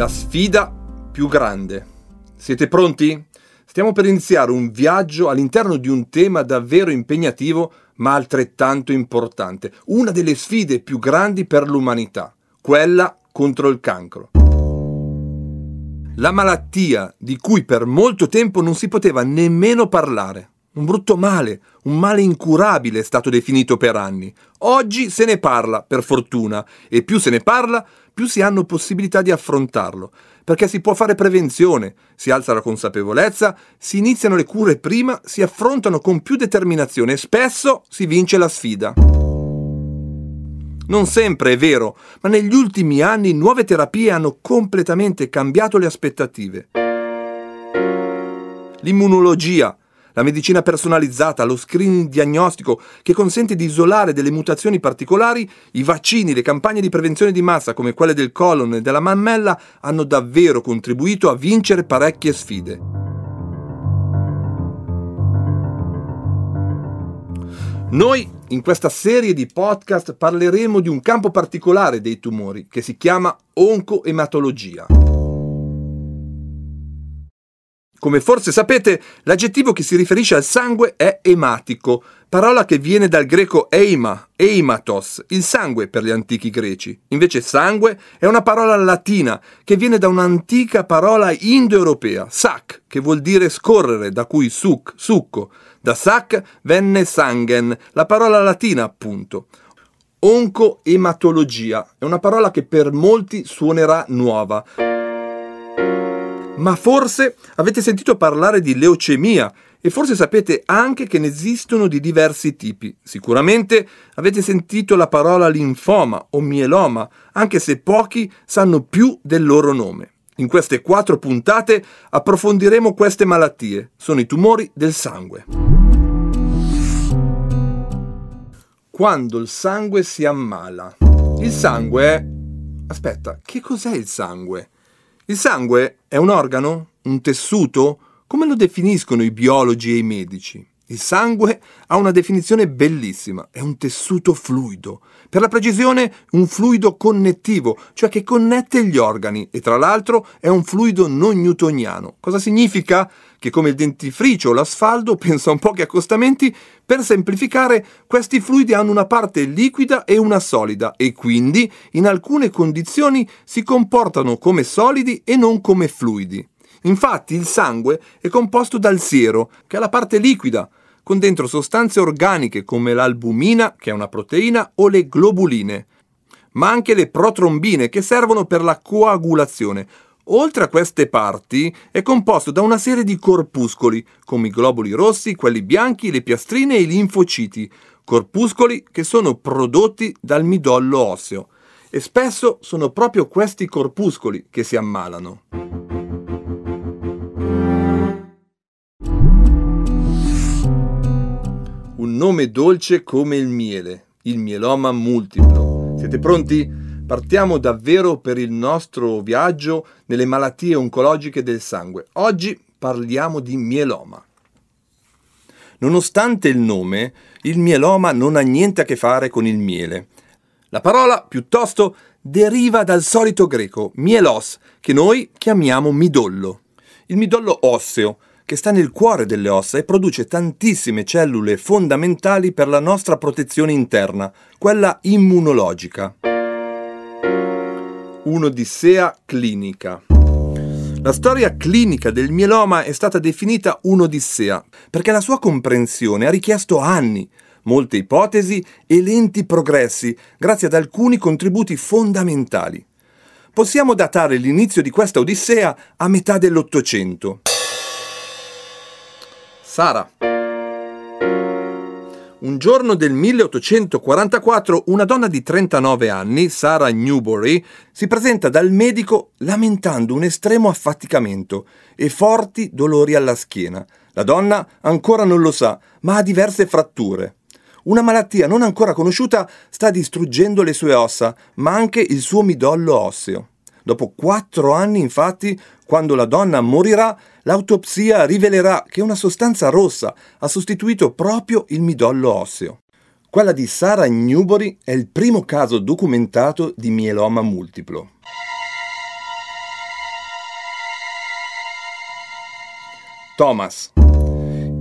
La sfida più grande. Siete pronti? Stiamo per iniziare un viaggio all'interno di un tema davvero impegnativo ma altrettanto importante, una delle sfide più grandi per l'umanità, quella contro il cancro. La malattia di cui per molto tempo non si poteva nemmeno parlare. Un brutto male, un male incurabile è stato definito per anni. Oggi se ne parla, per fortuna, e più se ne parla, più si hanno possibilità di affrontarlo, perché si può fare prevenzione, si alza la consapevolezza, si iniziano le cure prima, si affrontano con più determinazione e spesso si vince la sfida. Non sempre è vero, ma negli ultimi anni nuove terapie hanno completamente cambiato le aspettative. L'immunologia, la medicina personalizzata, lo screening diagnostico che consente di isolare delle mutazioni particolari, i vaccini, le campagne di prevenzione di massa come quelle del colon e della mammella hanno davvero contribuito a vincere parecchie sfide. Noi in questa serie di podcast parleremo di un campo particolare dei tumori che si chiama oncoematologia. Come forse sapete, l'aggettivo che si riferisce al sangue è ematico, parola che viene dal greco eima, eimatos, il sangue per gli antichi greci. Invece sangue è una parola latina che viene da un'antica parola indoeuropea, sac, che vuol dire scorrere, da cui suc, succo. Da sac venne sangen, la parola latina appunto. Oncoematologia è una parola che per molti suonerà nuova ma forse avete sentito parlare di leucemia e forse sapete anche che ne esistono di diversi tipi. Sicuramente avete sentito la parola linfoma o mieloma, anche se pochi sanno più del loro nome. In queste quattro puntate approfondiremo queste malattie. Sono i tumori del sangue. Quando il sangue si ammala. Il sangue. Aspetta, che cos'è il sangue? Il sangue è un organo? Un tessuto? Come lo definiscono i biologi e i medici? Il sangue ha una definizione bellissima, è un tessuto fluido. Per la precisione, un fluido connettivo, cioè che connette gli organi e tra l'altro è un fluido non newtoniano. Cosa significa? Che come il dentifricio o l'asfalto, pensa un po' che accostamenti, per semplificare, questi fluidi hanno una parte liquida e una solida e quindi in alcune condizioni si comportano come solidi e non come fluidi. Infatti il sangue è composto dal siero, che è la parte liquida, con dentro sostanze organiche come l'albumina, che è una proteina, o le globuline, ma anche le protrombine che servono per la coagulazione. Oltre a queste parti è composto da una serie di corpuscoli, come i globuli rossi, quelli bianchi, le piastrine e i linfociti, corpuscoli che sono prodotti dal midollo osseo. E spesso sono proprio questi corpuscoli che si ammalano. nome dolce come il miele, il mieloma multiplo. Siete pronti? Partiamo davvero per il nostro viaggio nelle malattie oncologiche del sangue. Oggi parliamo di mieloma. Nonostante il nome, il mieloma non ha niente a che fare con il miele. La parola, piuttosto, deriva dal solito greco mielos, che noi chiamiamo midollo. Il midollo osseo, che sta nel cuore delle ossa e produce tantissime cellule fondamentali per la nostra protezione interna, quella immunologica. Un'odissea clinica. La storia clinica del mieloma è stata definita un'odissea perché la sua comprensione ha richiesto anni, molte ipotesi e lenti progressi grazie ad alcuni contributi fondamentali. Possiamo datare l'inizio di questa odissea a metà dell'Ottocento. Sara. Un giorno del 1844 una donna di 39 anni, Sara Newbury, si presenta dal medico lamentando un estremo affaticamento e forti dolori alla schiena. La donna ancora non lo sa, ma ha diverse fratture. Una malattia non ancora conosciuta sta distruggendo le sue ossa, ma anche il suo midollo osseo. Dopo quattro anni, infatti, quando la donna morirà, l'autopsia rivelerà che una sostanza rossa ha sostituito proprio il midollo osseo. Quella di Sarah Newbury è il primo caso documentato di mieloma multiplo. Thomas.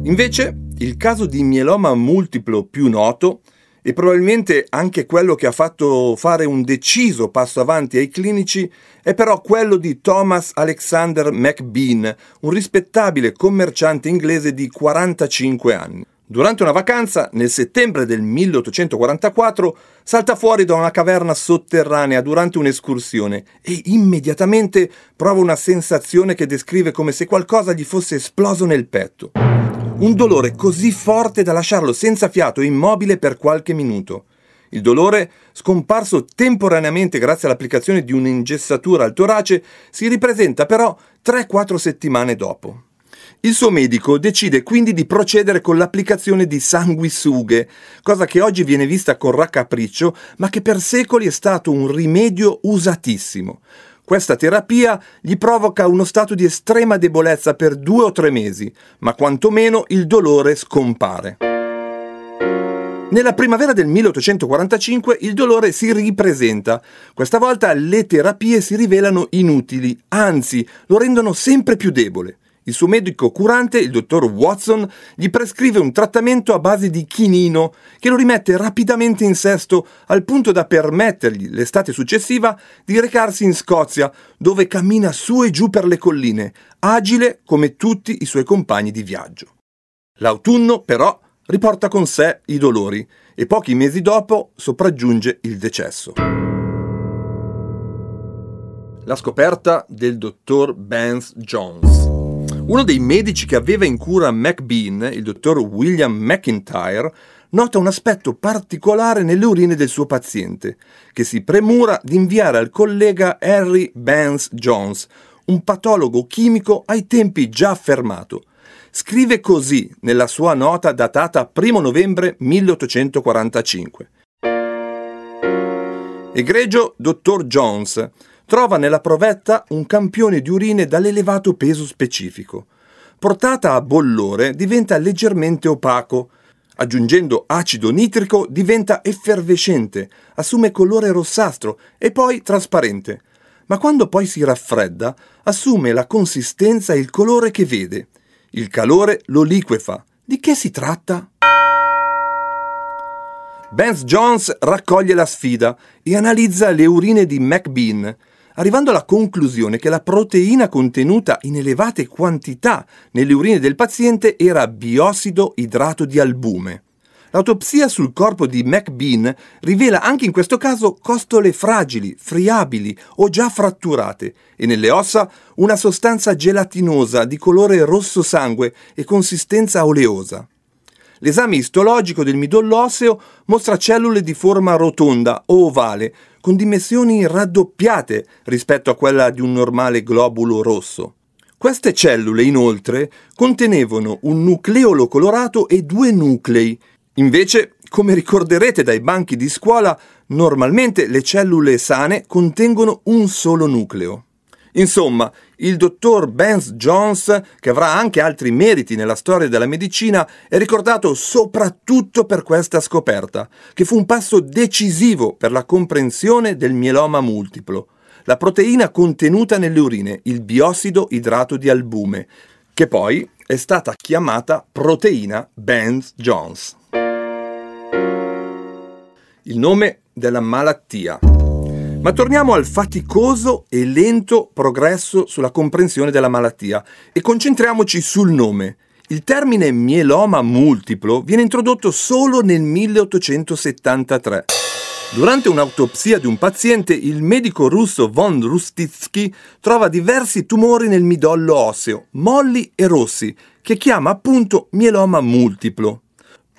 Invece, il caso di mieloma multiplo più noto e probabilmente anche quello che ha fatto fare un deciso passo avanti ai clinici è però quello di Thomas Alexander McBean, un rispettabile commerciante inglese di 45 anni. Durante una vacanza, nel settembre del 1844, salta fuori da una caverna sotterranea durante un'escursione e immediatamente prova una sensazione che descrive come se qualcosa gli fosse esploso nel petto. Un dolore così forte da lasciarlo senza fiato e immobile per qualche minuto. Il dolore, scomparso temporaneamente grazie all'applicazione di un'ingessatura al torace, si ripresenta però 3-4 settimane dopo. Il suo medico decide quindi di procedere con l'applicazione di sanguisughe, cosa che oggi viene vista con raccapriccio, ma che per secoli è stato un rimedio usatissimo. Questa terapia gli provoca uno stato di estrema debolezza per due o tre mesi, ma quantomeno il dolore scompare. Nella primavera del 1845 il dolore si ripresenta. Questa volta le terapie si rivelano inutili, anzi lo rendono sempre più debole. Il suo medico curante, il dottor Watson, gli prescrive un trattamento a base di chinino che lo rimette rapidamente in sesto al punto da permettergli l'estate successiva di recarsi in Scozia, dove cammina su e giù per le colline, agile come tutti i suoi compagni di viaggio. L'autunno, però, riporta con sé i dolori e pochi mesi dopo sopraggiunge il decesso. La scoperta del dottor Benz Jones. Uno dei medici che aveva in cura McBean, il dottor William McIntyre, nota un aspetto particolare nelle urine del suo paziente, che si premura di inviare al collega Harry Benz Jones, un patologo chimico ai tempi già affermato. Scrive così nella sua nota datata 1 novembre 1845. Egregio dottor Jones, trova nella provetta un campione di urine dall'elevato peso specifico. Portata a bollore diventa leggermente opaco. Aggiungendo acido nitrico diventa effervescente, assume colore rossastro e poi trasparente. Ma quando poi si raffredda, assume la consistenza e il colore che vede. Il calore lo liquefa. Di che si tratta? Benz Jones raccoglie la sfida e analizza le urine di McBean, arrivando alla conclusione che la proteina contenuta in elevate quantità nelle urine del paziente era biossido idrato di albume. L'autopsia sul corpo di McBean rivela anche in questo caso costole fragili, friabili o già fratturate e nelle ossa una sostanza gelatinosa di colore rosso sangue e consistenza oleosa. L'esame istologico del midollo osseo mostra cellule di forma rotonda o ovale, con dimensioni raddoppiate rispetto a quella di un normale globulo rosso. Queste cellule, inoltre, contenevano un nucleolo colorato e due nuclei. Invece, come ricorderete dai banchi di scuola, normalmente le cellule sane contengono un solo nucleo. Insomma, il dottor Benz Jones, che avrà anche altri meriti nella storia della medicina, è ricordato soprattutto per questa scoperta, che fu un passo decisivo per la comprensione del mieloma multiplo. La proteina contenuta nelle urine, il biossido idrato di albume, che poi è stata chiamata proteina Benz Jones. Il nome della malattia. Ma torniamo al faticoso e lento progresso sulla comprensione della malattia e concentriamoci sul nome. Il termine mieloma multiplo viene introdotto solo nel 1873. Durante un'autopsia di un paziente, il medico russo von Rustitsky trova diversi tumori nel midollo osseo, molli e rossi, che chiama appunto mieloma multiplo.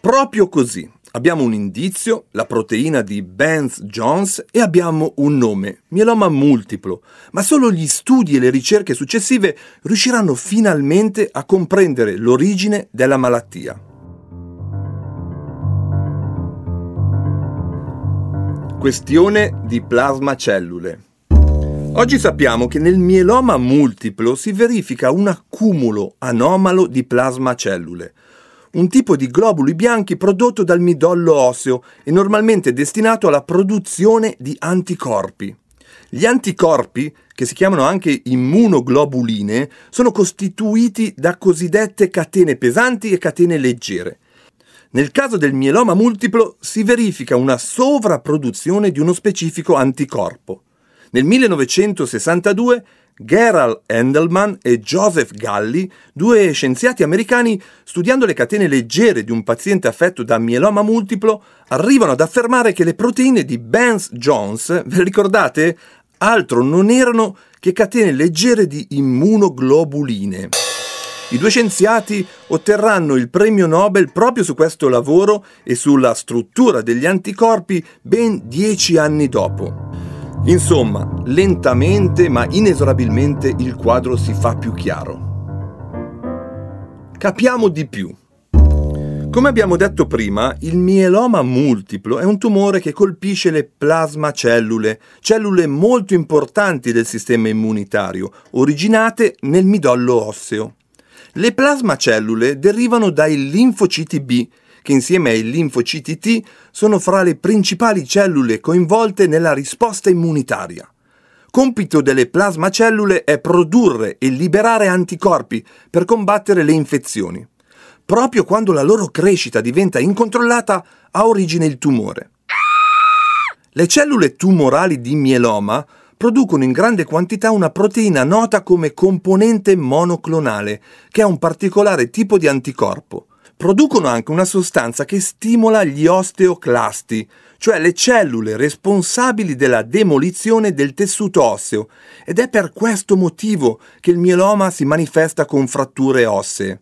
Proprio così, Abbiamo un indizio, la proteina di Benz Jones, e abbiamo un nome, mieloma multiplo, ma solo gli studi e le ricerche successive riusciranno finalmente a comprendere l'origine della malattia. Questione di plasmacellule. Oggi sappiamo che nel mieloma multiplo si verifica un accumulo anomalo di plasmacellule un tipo di globuli bianchi prodotto dal midollo osseo e normalmente destinato alla produzione di anticorpi. Gli anticorpi, che si chiamano anche immunoglobuline, sono costituiti da cosiddette catene pesanti e catene leggere. Nel caso del mieloma multiplo si verifica una sovrapproduzione di uno specifico anticorpo. Nel 1962 Gerald Endelman e Joseph Galli, due scienziati americani, studiando le catene leggere di un paziente affetto da mieloma multiplo, arrivano ad affermare che le proteine di Benz-Jones, ve le ricordate? Altro non erano che catene leggere di immunoglobuline. I due scienziati otterranno il premio Nobel proprio su questo lavoro e sulla struttura degli anticorpi ben dieci anni dopo. Insomma, lentamente ma inesorabilmente il quadro si fa più chiaro. Capiamo di più. Come abbiamo detto prima, il mieloma multiplo è un tumore che colpisce le plasmacellule, cellule molto importanti del sistema immunitario, originate nel midollo osseo. Le plasmacellule derivano dai linfociti B, che insieme ai linfociti T sono fra le principali cellule coinvolte nella risposta immunitaria. Compito delle plasmacellule è produrre e liberare anticorpi per combattere le infezioni. Proprio quando la loro crescita diventa incontrollata ha origine il tumore. Le cellule tumorali di mieloma producono in grande quantità una proteina nota come componente monoclonale, che ha un particolare tipo di anticorpo producono anche una sostanza che stimola gli osteoclasti, cioè le cellule responsabili della demolizione del tessuto osseo, ed è per questo motivo che il mieloma si manifesta con fratture ossee.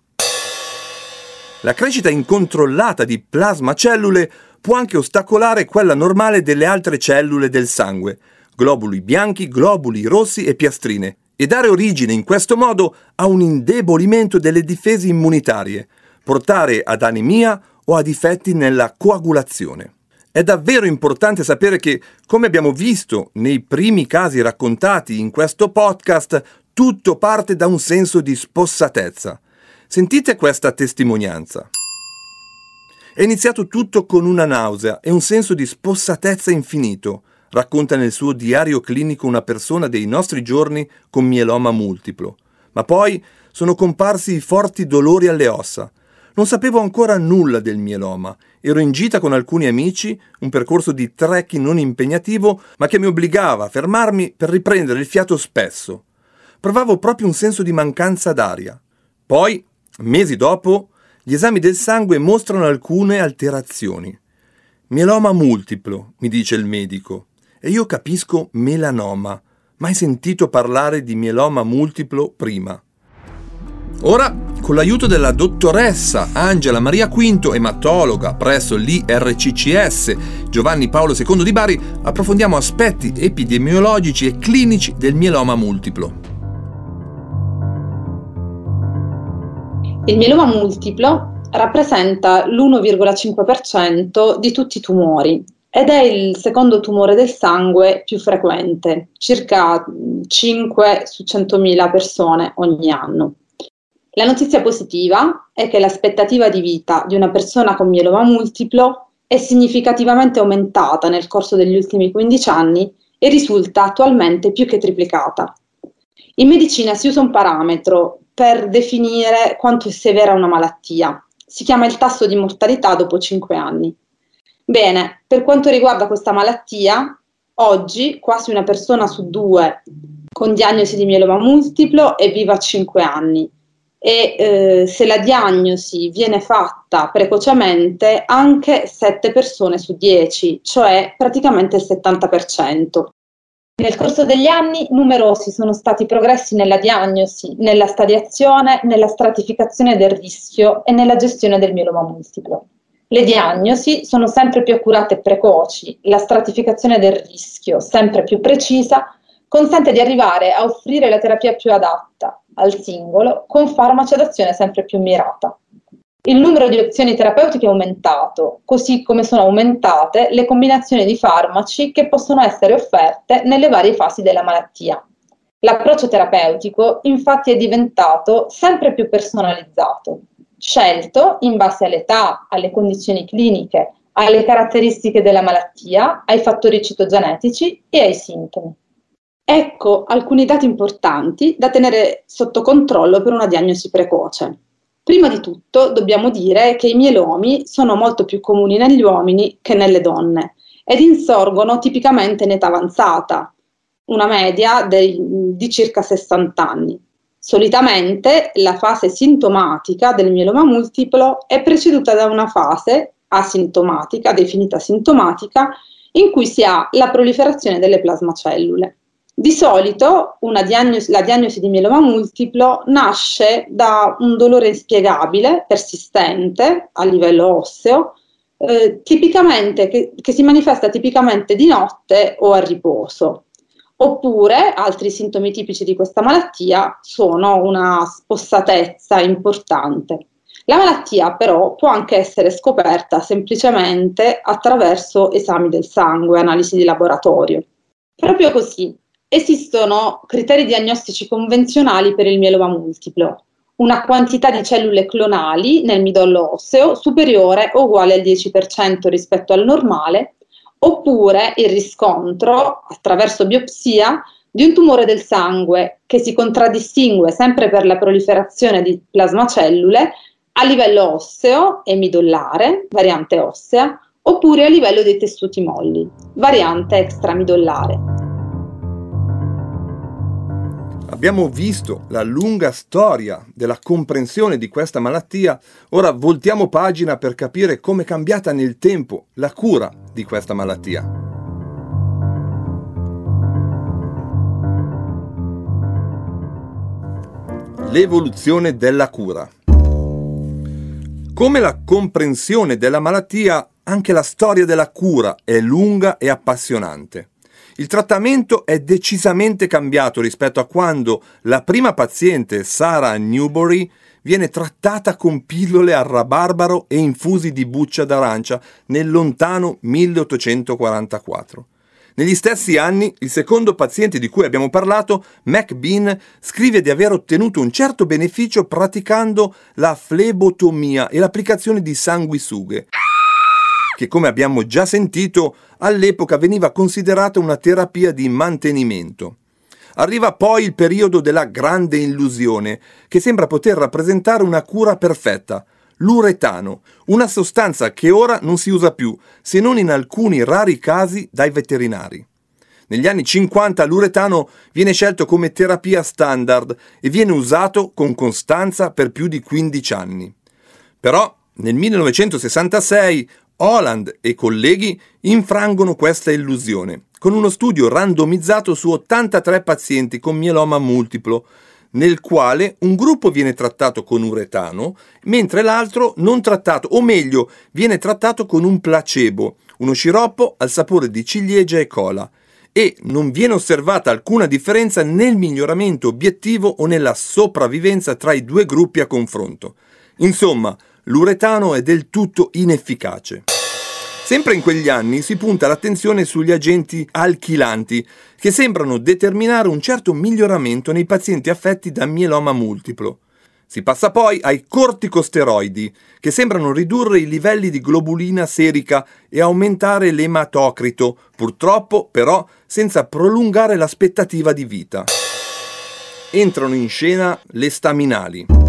La crescita incontrollata di plasmacellule può anche ostacolare quella normale delle altre cellule del sangue, globuli bianchi, globuli rossi e piastrine, e dare origine in questo modo a un indebolimento delle difese immunitarie, portare ad anemia o a difetti nella coagulazione. È davvero importante sapere che, come abbiamo visto nei primi casi raccontati in questo podcast, tutto parte da un senso di spossatezza. Sentite questa testimonianza. È iniziato tutto con una nausea e un senso di spossatezza infinito, racconta nel suo diario clinico una persona dei nostri giorni con mieloma multiplo. Ma poi sono comparsi forti dolori alle ossa, non sapevo ancora nulla del mieloma. Ero in gita con alcuni amici, un percorso di trekking non impegnativo, ma che mi obbligava a fermarmi per riprendere il fiato spesso. Provavo proprio un senso di mancanza d'aria. Poi, mesi dopo, gli esami del sangue mostrano alcune alterazioni. Mieloma multiplo, mi dice il medico, e io capisco melanoma. Mai sentito parlare di mieloma multiplo prima. Ora, con l'aiuto della dottoressa Angela Maria Quinto, ematologa presso l'IRCCS Giovanni Paolo II di Bari, approfondiamo aspetti epidemiologici e clinici del mieloma multiplo. Il mieloma multiplo rappresenta l'1,5% di tutti i tumori ed è il secondo tumore del sangue più frequente, circa 5 su 100.000 persone ogni anno. La notizia positiva è che l'aspettativa di vita di una persona con mieloma multiplo è significativamente aumentata nel corso degli ultimi 15 anni e risulta attualmente più che triplicata. In medicina si usa un parametro per definire quanto è severa una malattia. Si chiama il tasso di mortalità dopo 5 anni. Bene, per quanto riguarda questa malattia, oggi quasi una persona su due con diagnosi di mieloma multiplo è viva a 5 anni e eh, se la diagnosi viene fatta precocemente anche 7 persone su 10, cioè praticamente il 70%. Nel corso degli anni numerosi sono stati progressi nella diagnosi, nella stadiazione, nella stratificazione del rischio e nella gestione del mieloma multiplo. Le diagnosi sono sempre più accurate e precoci, la stratificazione del rischio sempre più precisa consente di arrivare a offrire la terapia più adatta al singolo con farmaci ad azione sempre più mirata. Il numero di opzioni terapeutiche è aumentato, così come sono aumentate le combinazioni di farmaci che possono essere offerte nelle varie fasi della malattia. L'approccio terapeutico infatti è diventato sempre più personalizzato, scelto in base all'età, alle condizioni cliniche, alle caratteristiche della malattia, ai fattori citogenetici e ai sintomi. Ecco alcuni dati importanti da tenere sotto controllo per una diagnosi precoce. Prima di tutto dobbiamo dire che i mielomi sono molto più comuni negli uomini che nelle donne ed insorgono tipicamente in età avanzata, una media dei, di circa 60 anni. Solitamente la fase sintomatica del mieloma multiplo è preceduta da una fase asintomatica, definita sintomatica, in cui si ha la proliferazione delle plasmacellule. Di solito diagnosi, la diagnosi di mieloma multiplo nasce da un dolore inspiegabile, persistente a livello osseo, eh, che, che si manifesta tipicamente di notte o a riposo. Oppure altri sintomi tipici di questa malattia sono una spossatezza importante. La malattia però può anche essere scoperta semplicemente attraverso esami del sangue, analisi di laboratorio. Proprio così, Esistono criteri diagnostici convenzionali per il mieloma multiplo. Una quantità di cellule clonali nel midollo osseo superiore o uguale al 10% rispetto al normale, oppure il riscontro attraverso biopsia di un tumore del sangue che si contraddistingue sempre per la proliferazione di plasmacellule a livello osseo e midollare, variante ossea, oppure a livello dei tessuti molli, variante extramidollare. Abbiamo visto la lunga storia della comprensione di questa malattia, ora voltiamo pagina per capire come è cambiata nel tempo la cura di questa malattia. L'evoluzione della cura. Come la comprensione della malattia, anche la storia della cura è lunga e appassionante. Il trattamento è decisamente cambiato rispetto a quando la prima paziente, Sarah Newbury, viene trattata con pillole al rabarbaro e infusi di buccia d'arancia nel lontano 1844. Negli stessi anni, il secondo paziente di cui abbiamo parlato, Mac Bean, scrive di aver ottenuto un certo beneficio praticando la flebotomia e l'applicazione di sanguisughe che come abbiamo già sentito all'epoca veniva considerata una terapia di mantenimento. Arriva poi il periodo della grande illusione, che sembra poter rappresentare una cura perfetta, l'uretano, una sostanza che ora non si usa più, se non in alcuni rari casi dai veterinari. Negli anni 50 l'uretano viene scelto come terapia standard e viene usato con costanza per più di 15 anni. Però nel 1966 Holland e colleghi infrangono questa illusione con uno studio randomizzato su 83 pazienti con mieloma multiplo, nel quale un gruppo viene trattato con uretano, mentre l'altro non trattato, o meglio, viene trattato con un placebo, uno sciroppo al sapore di ciliegia e cola, e non viene osservata alcuna differenza nel miglioramento obiettivo o nella sopravvivenza tra i due gruppi a confronto. Insomma, l'uretano è del tutto inefficace. Sempre in quegli anni si punta l'attenzione sugli agenti alchilanti, che sembrano determinare un certo miglioramento nei pazienti affetti da mieloma multiplo. Si passa poi ai corticosteroidi, che sembrano ridurre i livelli di globulina serica e aumentare l'ematocrito, purtroppo però senza prolungare l'aspettativa di vita. Entrano in scena le staminali.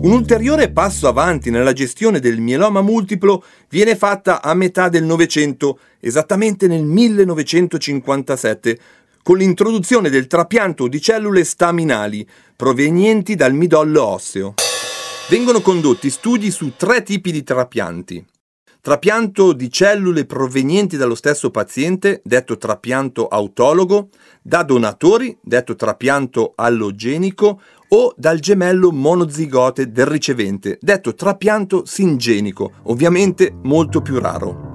Un ulteriore passo avanti nella gestione del mieloma multiplo viene fatta a metà del Novecento, esattamente nel 1957, con l'introduzione del trapianto di cellule staminali provenienti dal midollo osseo. Vengono condotti studi su tre tipi di trapianti. Trapianto di cellule provenienti dallo stesso paziente, detto trapianto autologo, da donatori, detto trapianto allogenico, o dal gemello monozigote del ricevente, detto trapianto singenico, ovviamente molto più raro.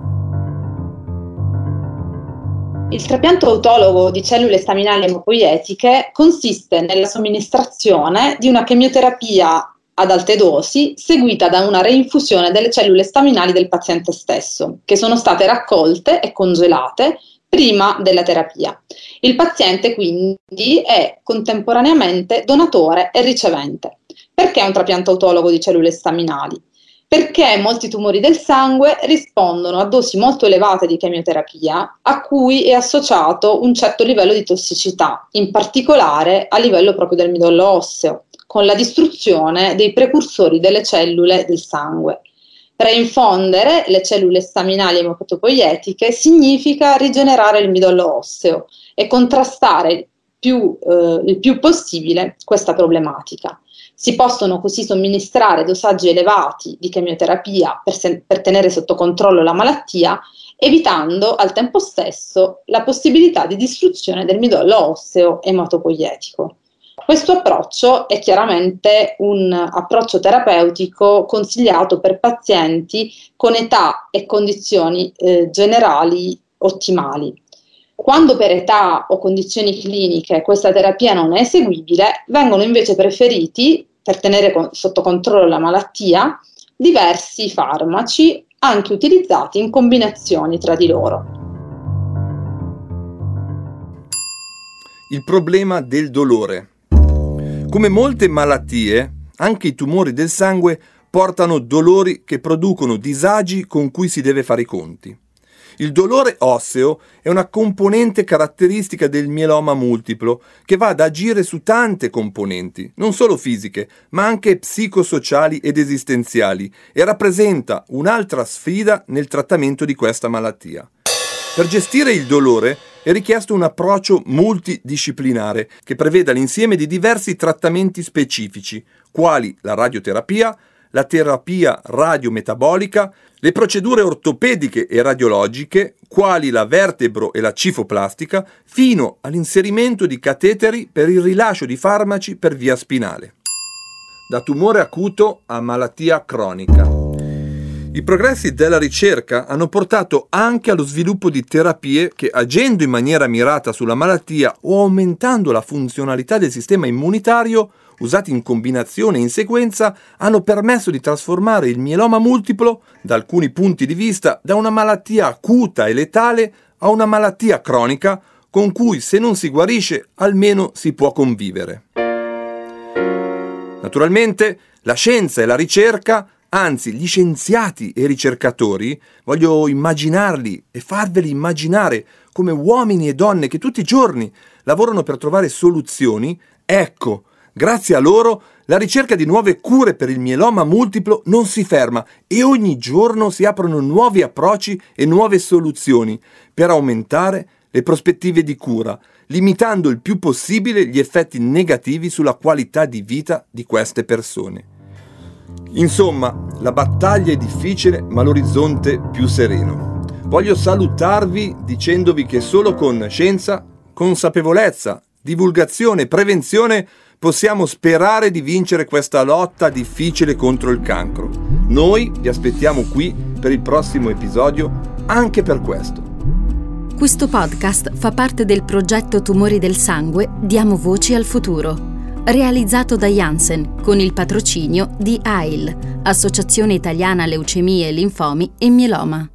Il trapianto autologo di cellule staminali emopoietiche consiste nella somministrazione di una chemioterapia ad alte dosi seguita da una reinfusione delle cellule staminali del paziente stesso, che sono state raccolte e congelate prima della terapia. Il paziente quindi è contemporaneamente donatore e ricevente. Perché un trapianto autologo di cellule staminali? perché molti tumori del sangue rispondono a dosi molto elevate di chemioterapia a cui è associato un certo livello di tossicità, in particolare a livello proprio del midollo osseo, con la distruzione dei precursori delle cellule del sangue. Reinfondere le cellule staminali ematopoietiche significa rigenerare il midollo osseo e contrastare più, eh, il più possibile questa problematica. Si possono così somministrare dosaggi elevati di chemioterapia per, se- per tenere sotto controllo la malattia, evitando al tempo stesso la possibilità di distruzione del midollo osseo ematopoietico. Questo approccio è chiaramente un approccio terapeutico consigliato per pazienti con età e condizioni eh, generali ottimali. Quando per età o condizioni cliniche questa terapia non è eseguibile, vengono invece preferiti, per tenere con, sotto controllo la malattia, diversi farmaci anche utilizzati in combinazioni tra di loro. Il problema del dolore. Come molte malattie, anche i tumori del sangue portano dolori che producono disagi con cui si deve fare i conti. Il dolore osseo è una componente caratteristica del mieloma multiplo che va ad agire su tante componenti, non solo fisiche, ma anche psicosociali ed esistenziali e rappresenta un'altra sfida nel trattamento di questa malattia. Per gestire il dolore è richiesto un approccio multidisciplinare che preveda l'insieme di diversi trattamenti specifici, quali la radioterapia, la terapia radiometabolica, le procedure ortopediche e radiologiche, quali la vertebro e la cifoplastica, fino all'inserimento di cateteri per il rilascio di farmaci per via spinale. Da tumore acuto a malattia cronica. I progressi della ricerca hanno portato anche allo sviluppo di terapie che, agendo in maniera mirata sulla malattia o aumentando la funzionalità del sistema immunitario, usati in combinazione e in sequenza, hanno permesso di trasformare il mieloma multiplo, da alcuni punti di vista, da una malattia acuta e letale a una malattia cronica con cui se non si guarisce almeno si può convivere. Naturalmente la scienza e la ricerca Anzi, gli scienziati e i ricercatori, voglio immaginarli e farveli immaginare come uomini e donne che tutti i giorni lavorano per trovare soluzioni, ecco, grazie a loro la ricerca di nuove cure per il mieloma multiplo non si ferma e ogni giorno si aprono nuovi approcci e nuove soluzioni per aumentare le prospettive di cura, limitando il più possibile gli effetti negativi sulla qualità di vita di queste persone. Insomma, la battaglia è difficile, ma l'orizzonte più sereno. Voglio salutarvi dicendovi che solo con scienza, consapevolezza, divulgazione e prevenzione possiamo sperare di vincere questa lotta difficile contro il cancro. Noi vi aspettiamo qui per il prossimo episodio anche per questo. Questo podcast fa parte del progetto Tumori del Sangue Diamo voci al futuro realizzato da Janssen con il patrocinio di AIL, Associazione Italiana Leucemie Linfomi e Mieloma.